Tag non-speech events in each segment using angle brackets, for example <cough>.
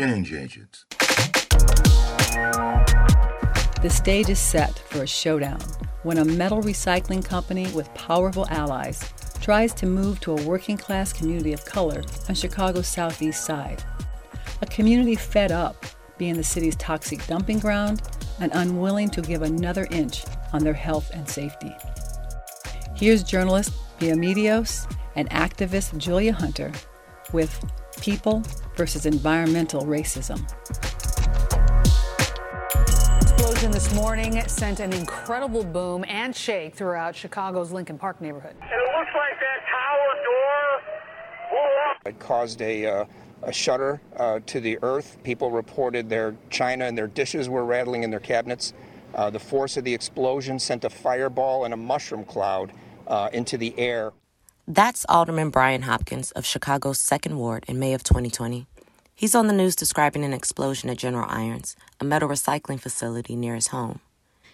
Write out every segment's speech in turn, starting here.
change agents. The stage is set for a showdown when a metal recycling company with powerful allies tries to move to a working class community of color on Chicago's southeast side. A community fed up being the city's toxic dumping ground and unwilling to give another inch on their health and safety. Here's journalist Pia Medios and activist Julia Hunter with People versus Environmental Racism explosion this morning sent an incredible boom and shake throughout Chicago's Lincoln Park neighborhood. And it looks like that tower door blew up. It caused a, uh, a shudder uh, to the earth. People reported their china and their dishes were rattling in their cabinets. Uh, the force of the explosion sent a fireball and a mushroom cloud uh, into the air. That's Alderman Brian Hopkins of Chicago's 2nd Ward in May of 2020. He's on the news describing an explosion at General Irons, a metal recycling facility near his home.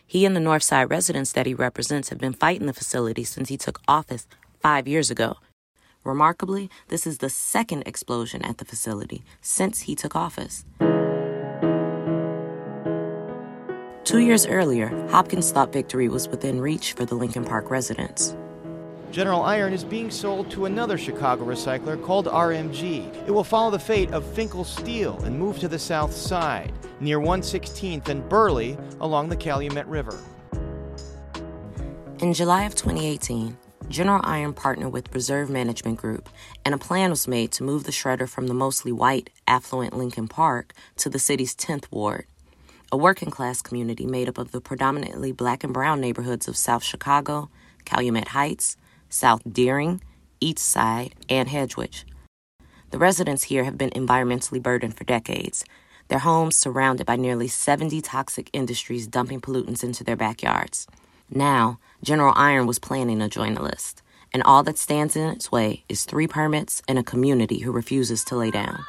He and the Northside residents that he represents have been fighting the facility since he took office five years ago. Remarkably, this is the second explosion at the facility since he took office. Two years earlier, Hopkins thought victory was within reach for the Lincoln Park residents. General Iron is being sold to another Chicago recycler called RMG. It will follow the fate of Finkl Steel and move to the south side, near 116th and Burley along the Calumet River. In July of 2018, General Iron partnered with Reserve Management Group, and a plan was made to move the shredder from the mostly white, affluent Lincoln Park to the city's 10th ward, a working class community made up of the predominantly black and brown neighborhoods of South Chicago, Calumet Heights, South Deering, East Side, and Hegewisch. The residents here have been environmentally burdened for decades, their homes surrounded by nearly 70 toxic industries dumping pollutants into their backyards. Now, General Iron was planning to join the list, and all that stands in its way is three permits and a community who refuses to lay down.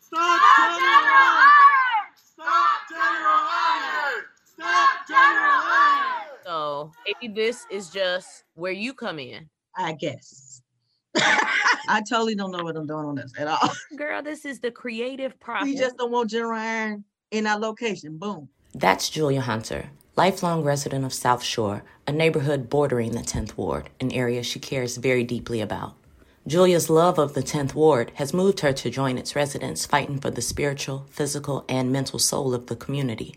Stop General Iron! Stop General Iron! Stop General Iron! So maybe this is just where you come in. I guess. <laughs> I totally don't know what I'm doing on this at all. <laughs> Girl, this is the creative process. We just don't want General Iron in our location. Boom. That's Julia Hunter, lifelong resident of South Shore, a neighborhood bordering the 10th Ward, an area she cares very deeply about. Julia's love of the 10th Ward has moved her to join its residents fighting for the spiritual, physical, and mental soul of the community.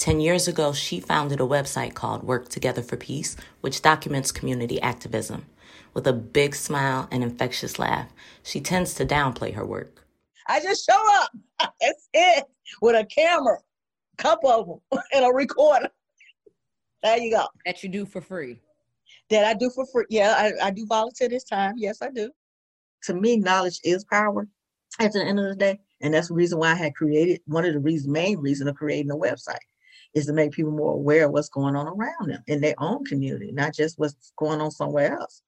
Ten years ago, she founded a website called Work Together for Peace, which documents community activism. With a big smile and infectious laugh, she tends to downplay her work. I just show up. <laughs> That's it. With a camera, a couple of them, <laughs> and a recorder. There you go. that you do for free. That I do for free. Yeah, I, I do volunteer this time. Yes, I do. To me, knowledge is power at the end of the day. And that's the reason why I had created one of the reasons, main reason of creating a website is to make people more aware of what's going on around them in their own community, not just what's going on somewhere else.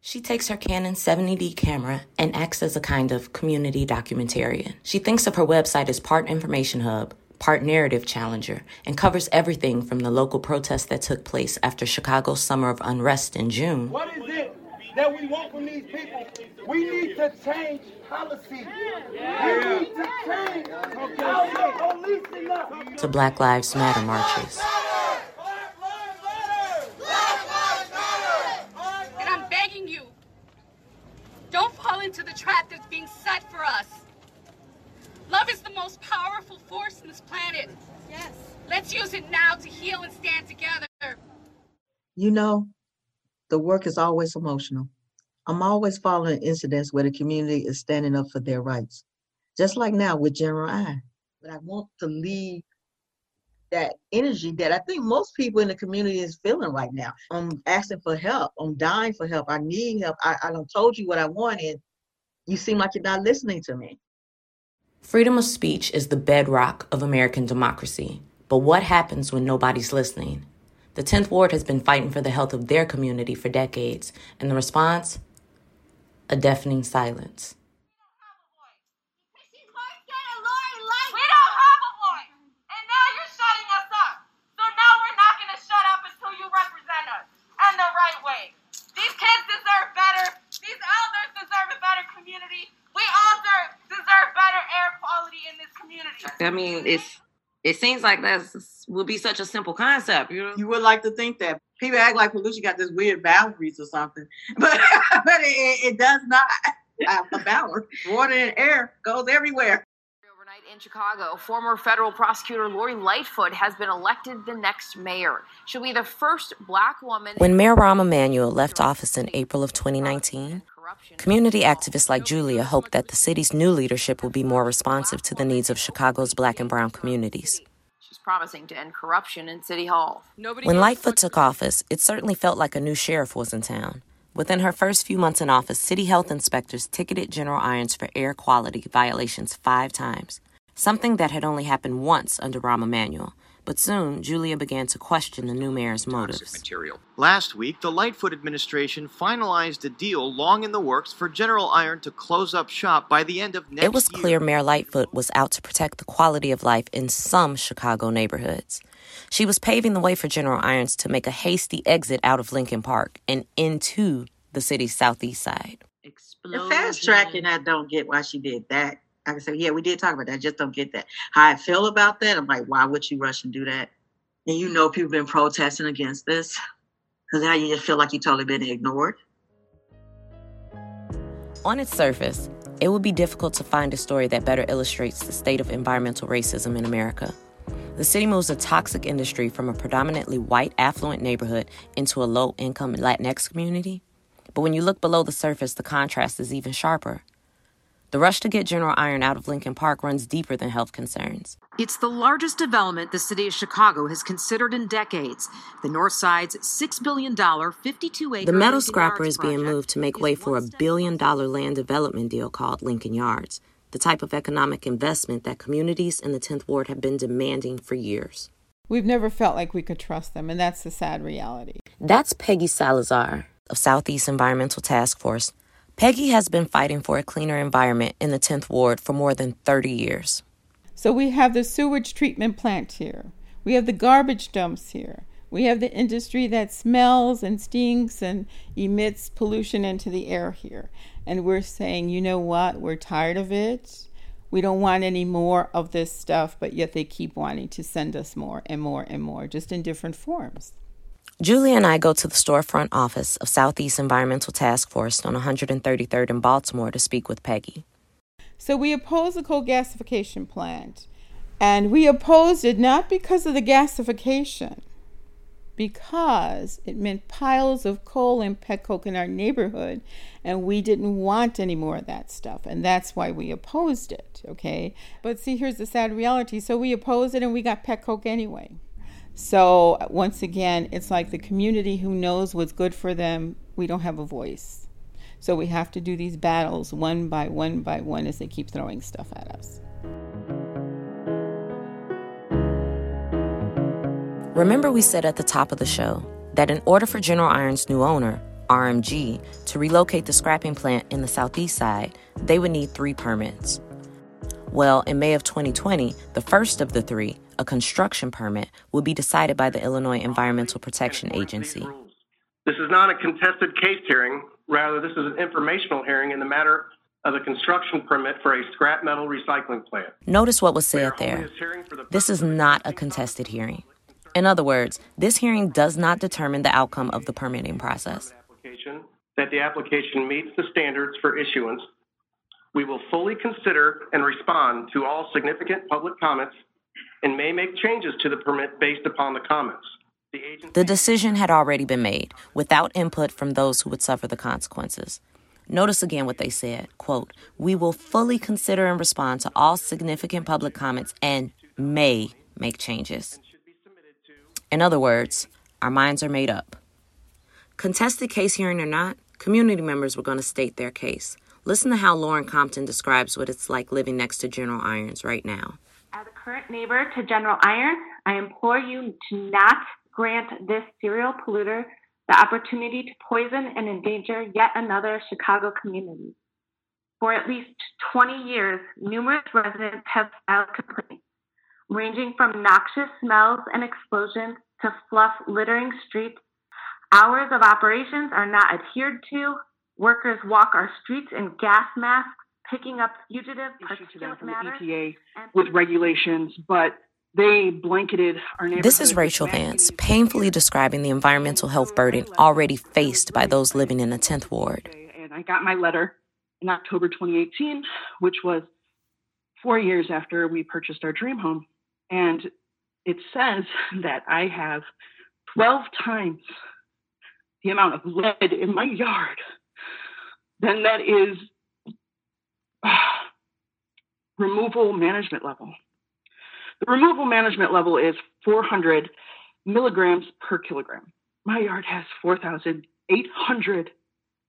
She takes her Canon 70D camera and acts as a kind of community documentarian. She thinks of her website as part information hub, part narrative challenger, and covers everything from the local protests that took place after Chicago's summer of unrest in June What is it that we want from these people? We need to change policy. We need to change our policing up. To Black Lives Matter marches. And I'm begging you, don't fall into the trap that's being set for us. Love is the most powerful force in this planet. Yes. Let's use it now to heal and stand together. You know, the work is always emotional. I'm always following incidents where the community is standing up for their rights, just like now with General I. But I want to leave that energy that I think most people in the community is feeling right now. I'm asking for help. I'm dying for help. I need help. I, I done told you what I wanted. you seem like you're not listening to me. Freedom of speech is the bedrock of American democracy. But what happens when nobody's listening? The 10th Ward has been fighting for the health of their community for decades, and the response? A deafening silence. We don't have a voice. And now you're shutting us up. So now we're not going to shut up until you represent us and the right way. These kids deserve better. These elders deserve a better community. We all deserve, deserve better air quality in this community. I mean, it's it seems like that would be such a simple concept. You know, you would like to think that people act like pollution got this weird boundaries or something, <laughs> but but it, it does not have a balance. Water and air goes everywhere. Overnight in Chicago, former federal prosecutor Lori Lightfoot has been elected the next mayor. She'll be the first black woman. When Mayor Rahm Emanuel left office in April of 2019, community activists like Julia hoped that the city's new leadership will be more responsive to the needs of Chicago's black and brown communities. She's promising to end corruption in City Hall. When Lightfoot took office, it certainly felt like a new sheriff was in town. Within her first few months in office, city health inspectors ticketed General Irons for air quality violations five times, something that had only happened once under Rahm Emanuel. But soon, Julia began to question the new mayor's motives. Material. Last week, the Lightfoot administration finalized a deal long in the works for General Iron to close up shop by the end of next year. It was year. clear Mayor Lightfoot was out to protect the quality of life in some Chicago neighborhoods. She was paving the way for General Irons to make a hasty exit out of Lincoln Park and into the city's southeast side. The fast tracking, I don't get why she did that. I said, yeah, we did talk about that. I just don't get that. How I feel about that, I'm like, why would you rush and do that? And you know people been protesting against this. Because now you just feel like you totally been ignored. On its surface, it would be difficult to find a story that better illustrates the state of environmental racism in America. The city moves a toxic industry from a predominantly white, affluent neighborhood into a low income Latinx community. But when you look below the surface, the contrast is even sharper. The rush to get General Iron out of Lincoln Park runs deeper than health concerns. It's the largest development the city of Chicago has considered in decades. The North Side's $6 billion, 52 acre. The metal scrapper is being moved to make way for a billion dollar land development deal called Lincoln Yards, the type of economic investment that communities in the 10th Ward have been demanding for years. We've never felt like we could trust them, and that's the sad reality. That's Peggy Salazar of Southeast Environmental Task Force Peggy has been fighting for a cleaner environment in the 10th Ward for more than 30 years. So we have the sewage treatment plant here. We have the garbage dumps here. We have the industry that smells and stinks and emits pollution into the air here. And we're saying, you know what? We're tired of it. We don't want any more of this stuff, but yet they keep wanting to send us more and more and more, just in different forms. Julia and I go to the storefront office of Southeast Environmental Task Force on 133rd in Baltimore to speak with Peggy. So we oppose the coal gasification plant. And we opposed it not because of the gasification, because it meant piles of coal and petcoke in our neighborhood, and we didn't want any more of that stuff. And that's why we opposed it, okay? But see, here's the sad reality. So we opposed it and we got petcoke anyway. So, once again, it's like the community who knows what's good for them, we don't have a voice. So, we have to do these battles one by one by one as they keep throwing stuff at us. Remember, we said at the top of the show that in order for General Iron's new owner, RMG, to relocate the scrapping plant in the southeast side, they would need three permits. Well, in May of 2020, the first of the three, a construction permit will be decided by the Illinois Environmental Protection Agency. This is not a contested case hearing. Rather, this is an informational hearing in the matter of a construction permit for a scrap metal recycling plant. Notice what was said there. This is not a contested hearing. In other words, this hearing does not determine the outcome of the permitting process. That the application meets the standards for issuance. We will fully consider and respond to all significant public comments and may make changes to the permit based upon the comments. The, the decision had already been made without input from those who would suffer the consequences. Notice again what they said, quote, "We will fully consider and respond to all significant public comments and may make changes." In other words, our minds are made up. Contested case hearing or not, community members were going to state their case. Listen to how Lauren Compton describes what it's like living next to General Irons right now. Current neighbor to General Iron, I implore you to not grant this serial polluter the opportunity to poison and endanger yet another Chicago community. For at least 20 years, numerous residents have filed complaints, ranging from noxious smells and explosions to fluff littering streets. Hours of operations are not adhered to. Workers walk our streets in gas masks, picking up fugitive issue to them particulate from the matter. EPA with regulations, but they blanketed our neighborhood. This is Rachel Vance, painfully describing the environmental health burden already faced by those living in the 10th ward. And I got my letter in October 2018, which was four years after we purchased our dream home. And it says <laughs> that I have 12 times the amount of lead in my yard. Then that is removal management level. The removal management level is 400 milligrams per kilogram. My yard has 4,800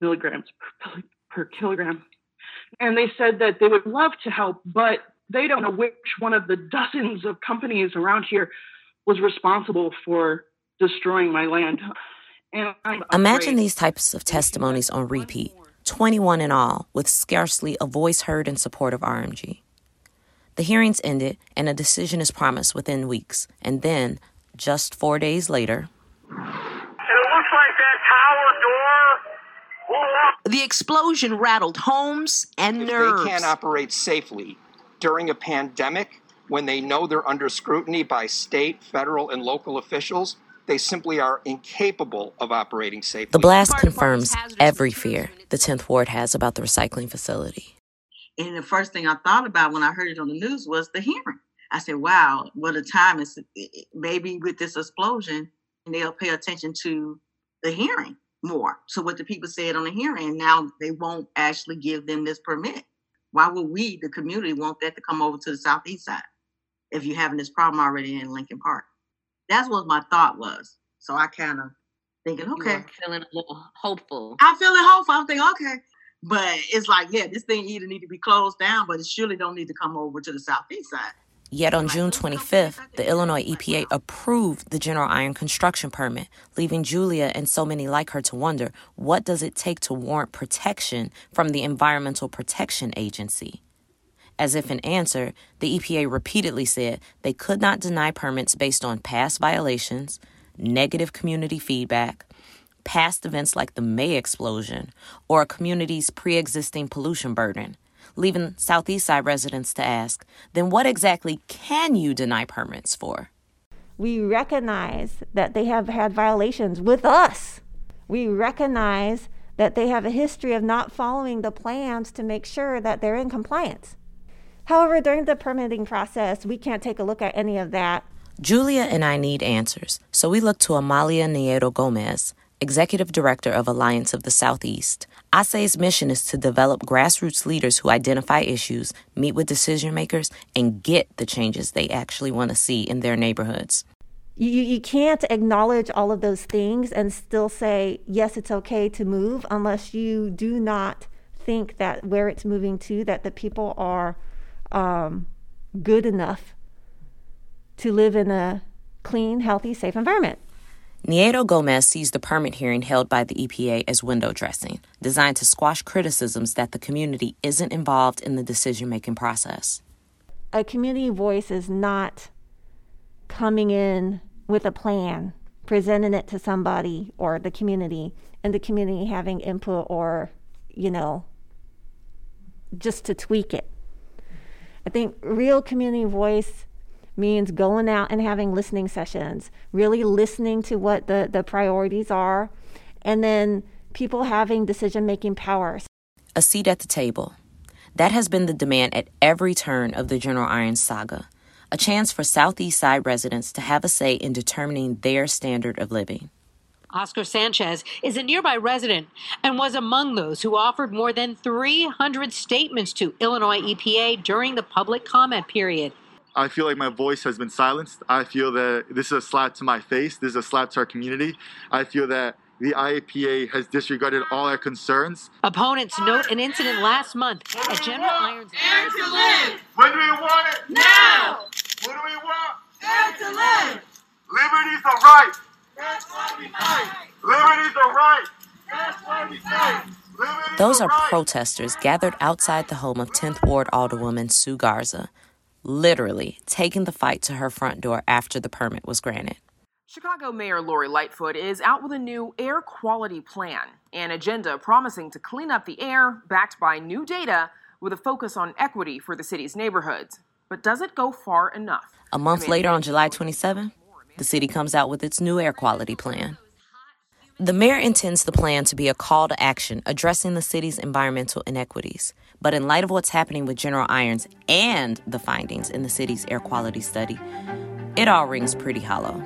milligrams per, per kilogram. And they said that they would love to help, but they don't know which one of the dozens of companies around here was responsible for destroying my land. And I'm Imagine these types of testimonies on repeat 21 in all, with scarcely a voice heard in support of RMG. The hearings ended, and a decision is promised within weeks. And then, just four days later, The explosion rattled homes and if nerves. they can't operate safely during a pandemic when they know they're under scrutiny by state, federal, and local officials, they simply are incapable of operating safely. the blast confirms every fear the 10th ward has about the recycling facility. And the first thing I thought about when I heard it on the news was the hearing. I said, wow, what a time is maybe with this explosion, they'll pay attention to the hearing more. So what the people said on the hearing, now they won't actually give them this permit. Why would we, the community, want that to come over to the southeast side if you're having this problem already in Lincoln Park? That's what my thought was. So I kind of thinking, okay. feeling a little hopeful. I'm feeling hopeful. I'm thinking, okay. But it's like, yeah, this thing either need to be closed down, but it surely don't need to come over to the southeast side. Yet on June 25th, the Illinois EPA approved the General Iron construction permit, leaving Julia and so many like her to wonder what does it take to warrant protection from the Environmental Protection Agency? As if in answer, the EPA repeatedly said they could not deny permits based on past violations, negative community feedback, past events like the May explosion, or a community's pre existing pollution burden, leaving Southeast Side residents to ask then what exactly can you deny permits for? We recognize that they have had violations with us. We recognize that they have a history of not following the plans to make sure that they're in compliance. However, during the permitting process, we can't take a look at any of that. Julia and I need answers, so we look to Amalia Nieto Gomez, Executive Director of Alliance of the Southeast. ASE's mission is to develop grassroots leaders who identify issues, meet with decision makers, and get the changes they actually want to see in their neighborhoods. You, you can't acknowledge all of those things and still say, yes, it's okay to move unless you do not think that where it's moving to, that the people are um, good enough to live in a clean, healthy, safe environment. Nieto Gomez sees the permit hearing held by the EPA as window dressing, designed to squash criticisms that the community isn't involved in the decision making process. A community voice is not coming in with a plan, presenting it to somebody or the community, and the community having input or, you know, just to tweak it. I think real community voice means going out and having listening sessions, really listening to what the, the priorities are, and then people having decision making powers. A seat at the table. That has been the demand at every turn of the General Irons saga. A chance for Southeast Side residents to have a say in determining their standard of living. Oscar Sanchez is a nearby resident and was among those who offered more than 300 statements to Illinois EPA during the public comment period. I feel like my voice has been silenced. I feel that this is a slap to my face. This is a slap to our community. I feel that the IEPA has disregarded all our concerns. Opponents note an incident last month at General Iron's. Air to live. When do we want it? Now. What do we want? Air to live. Liberty's a right. That's why we fight. Liberty's a right. That's why we fight. Liberty's Those are right. protesters gathered outside the home of 10th Ward Alderwoman Sue Garza, literally taking the fight to her front door after the permit was granted. Chicago Mayor Lori Lightfoot is out with a new air quality plan, an agenda promising to clean up the air backed by new data with a focus on equity for the city's neighborhoods. But does it go far enough? A month later, on July 27, the city comes out with its new air quality plan. The mayor intends the plan to be a call to action addressing the city's environmental inequities. But in light of what's happening with General Irons and the findings in the city's air quality study, it all rings pretty hollow.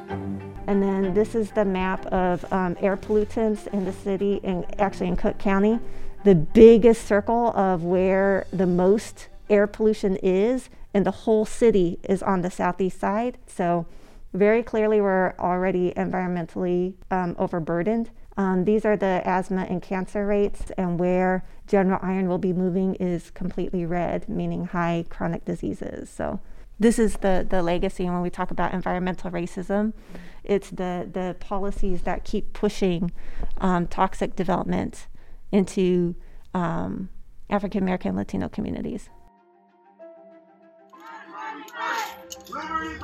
And then this is the map of um, air pollutants in the city, and actually in Cook County. The biggest circle of where the most air pollution is in the whole city is on the southeast side. So, very clearly, we're already environmentally um, overburdened. Um, these are the asthma and cancer rates, and where General Iron will be moving is completely red, meaning high chronic diseases. So, this is the, the legacy when we talk about environmental racism. It's the, the policies that keep pushing um, toxic development into um, African American Latino communities. Right. Liberty's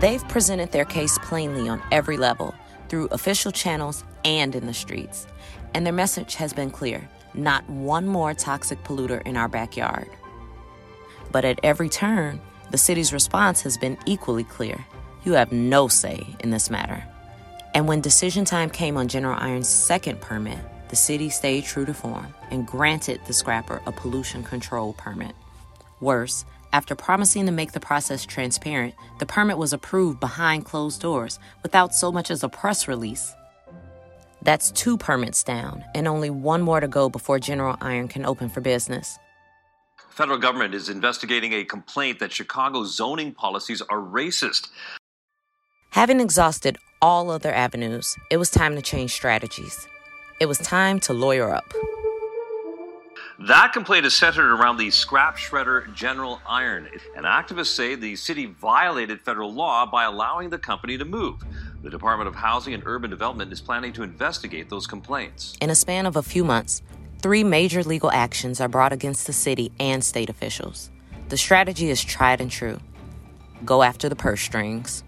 They've presented their case plainly on every level, through official channels and in the streets. And their message has been clear not one more toxic polluter in our backyard. But at every turn, the city's response has been equally clear you have no say in this matter. And when decision time came on General Iron's second permit, the city stayed true to form and granted the scrapper a pollution control permit. Worse, after promising to make the process transparent, the permit was approved behind closed doors without so much as a press release. That's two permits down and only one more to go before General Iron can open for business. Federal government is investigating a complaint that Chicago's zoning policies are racist. Having exhausted all other avenues, it was time to change strategies. It was time to lawyer up. That complaint is centered around the scrap shredder General Iron. And activists say the city violated federal law by allowing the company to move. The Department of Housing and Urban Development is planning to investigate those complaints. In a span of a few months, three major legal actions are brought against the city and state officials. The strategy is tried and true go after the purse strings.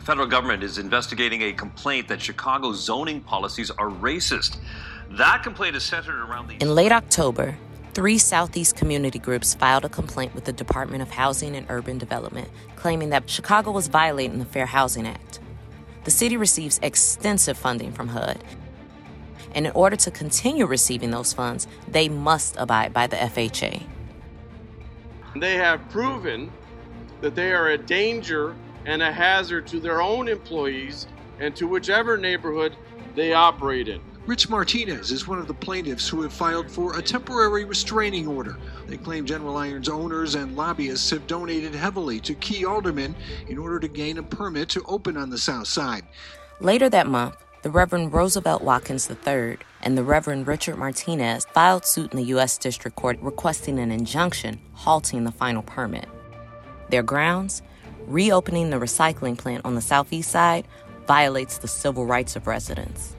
Federal government is investigating a complaint that Chicago's zoning policies are racist. That complaint is centered around the. In late October, three Southeast community groups filed a complaint with the Department of Housing and Urban Development claiming that Chicago was violating the Fair Housing Act. The city receives extensive funding from HUD. And in order to continue receiving those funds, they must abide by the FHA. They have proven that they are a danger and a hazard to their own employees and to whichever neighborhood they operate in. Rich Martinez is one of the plaintiffs who have filed for a temporary restraining order. They claim General Iron's owners and lobbyists have donated heavily to key aldermen in order to gain a permit to open on the south side. Later that month, the Reverend Roosevelt Watkins III and the Reverend Richard Martinez filed suit in the U.S. District Court requesting an injunction halting the final permit. Their grounds? Reopening the recycling plant on the southeast side violates the civil rights of residents.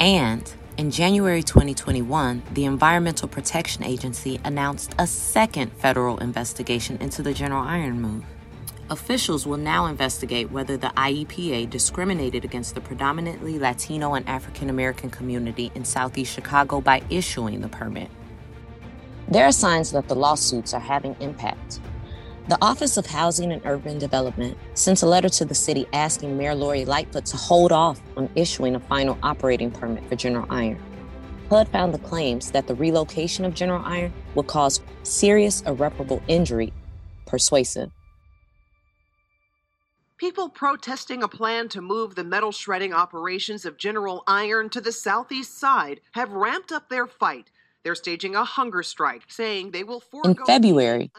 And in January 2021, the Environmental Protection Agency announced a second federal investigation into the General Iron move. Officials will now investigate whether the IEPA discriminated against the predominantly Latino and African American community in Southeast Chicago by issuing the permit. There are signs that the lawsuits are having impact. The Office of Housing and Urban Development sent a letter to the city asking Mayor Lori Lightfoot to hold off on issuing a final operating permit for General Iron. HUD found the claims that the relocation of General Iron would cause serious irreparable injury persuasive. People protesting a plan to move the metal shredding operations of General Iron to the southeast side have ramped up their fight. They're staging a hunger strike, saying they will forego. In February,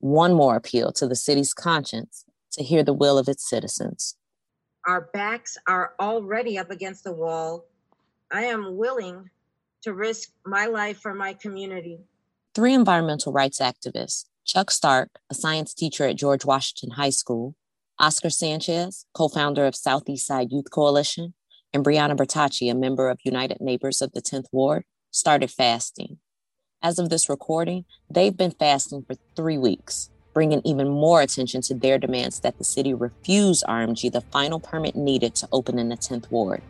one more appeal to the city's conscience to hear the will of its citizens. Our backs are already up against the wall. I am willing to risk my life for my community. Three environmental rights activists, Chuck Stark, a science teacher at George Washington High School, Oscar Sanchez, co founder of Southeast Side Youth Coalition, and Brianna Bertacci, a member of United Neighbors of the 10th Ward, started fasting. As of this recording, they've been fasting for three weeks. bringing even more attention to their demands that the city refuse RMG the final permit needed to open in the 10th ward.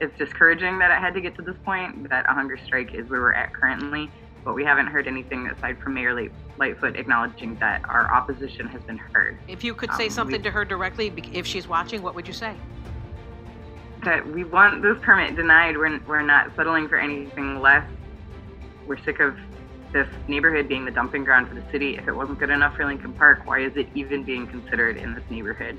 It's discouraging that it had to get to this point, that a hunger strike is where we're at currently, but we haven't heard anything aside from Mayor Lightfoot acknowledging that our opposition has been heard. If you could say Um, something we- to her directly, if she's watching, what would you say? That we want this permit denied. We're, we're not settling for anything less. We're sick of this neighborhood being the dumping ground for the city. If it wasn't good enough for Lincoln Park, why is it even being considered in this neighborhood?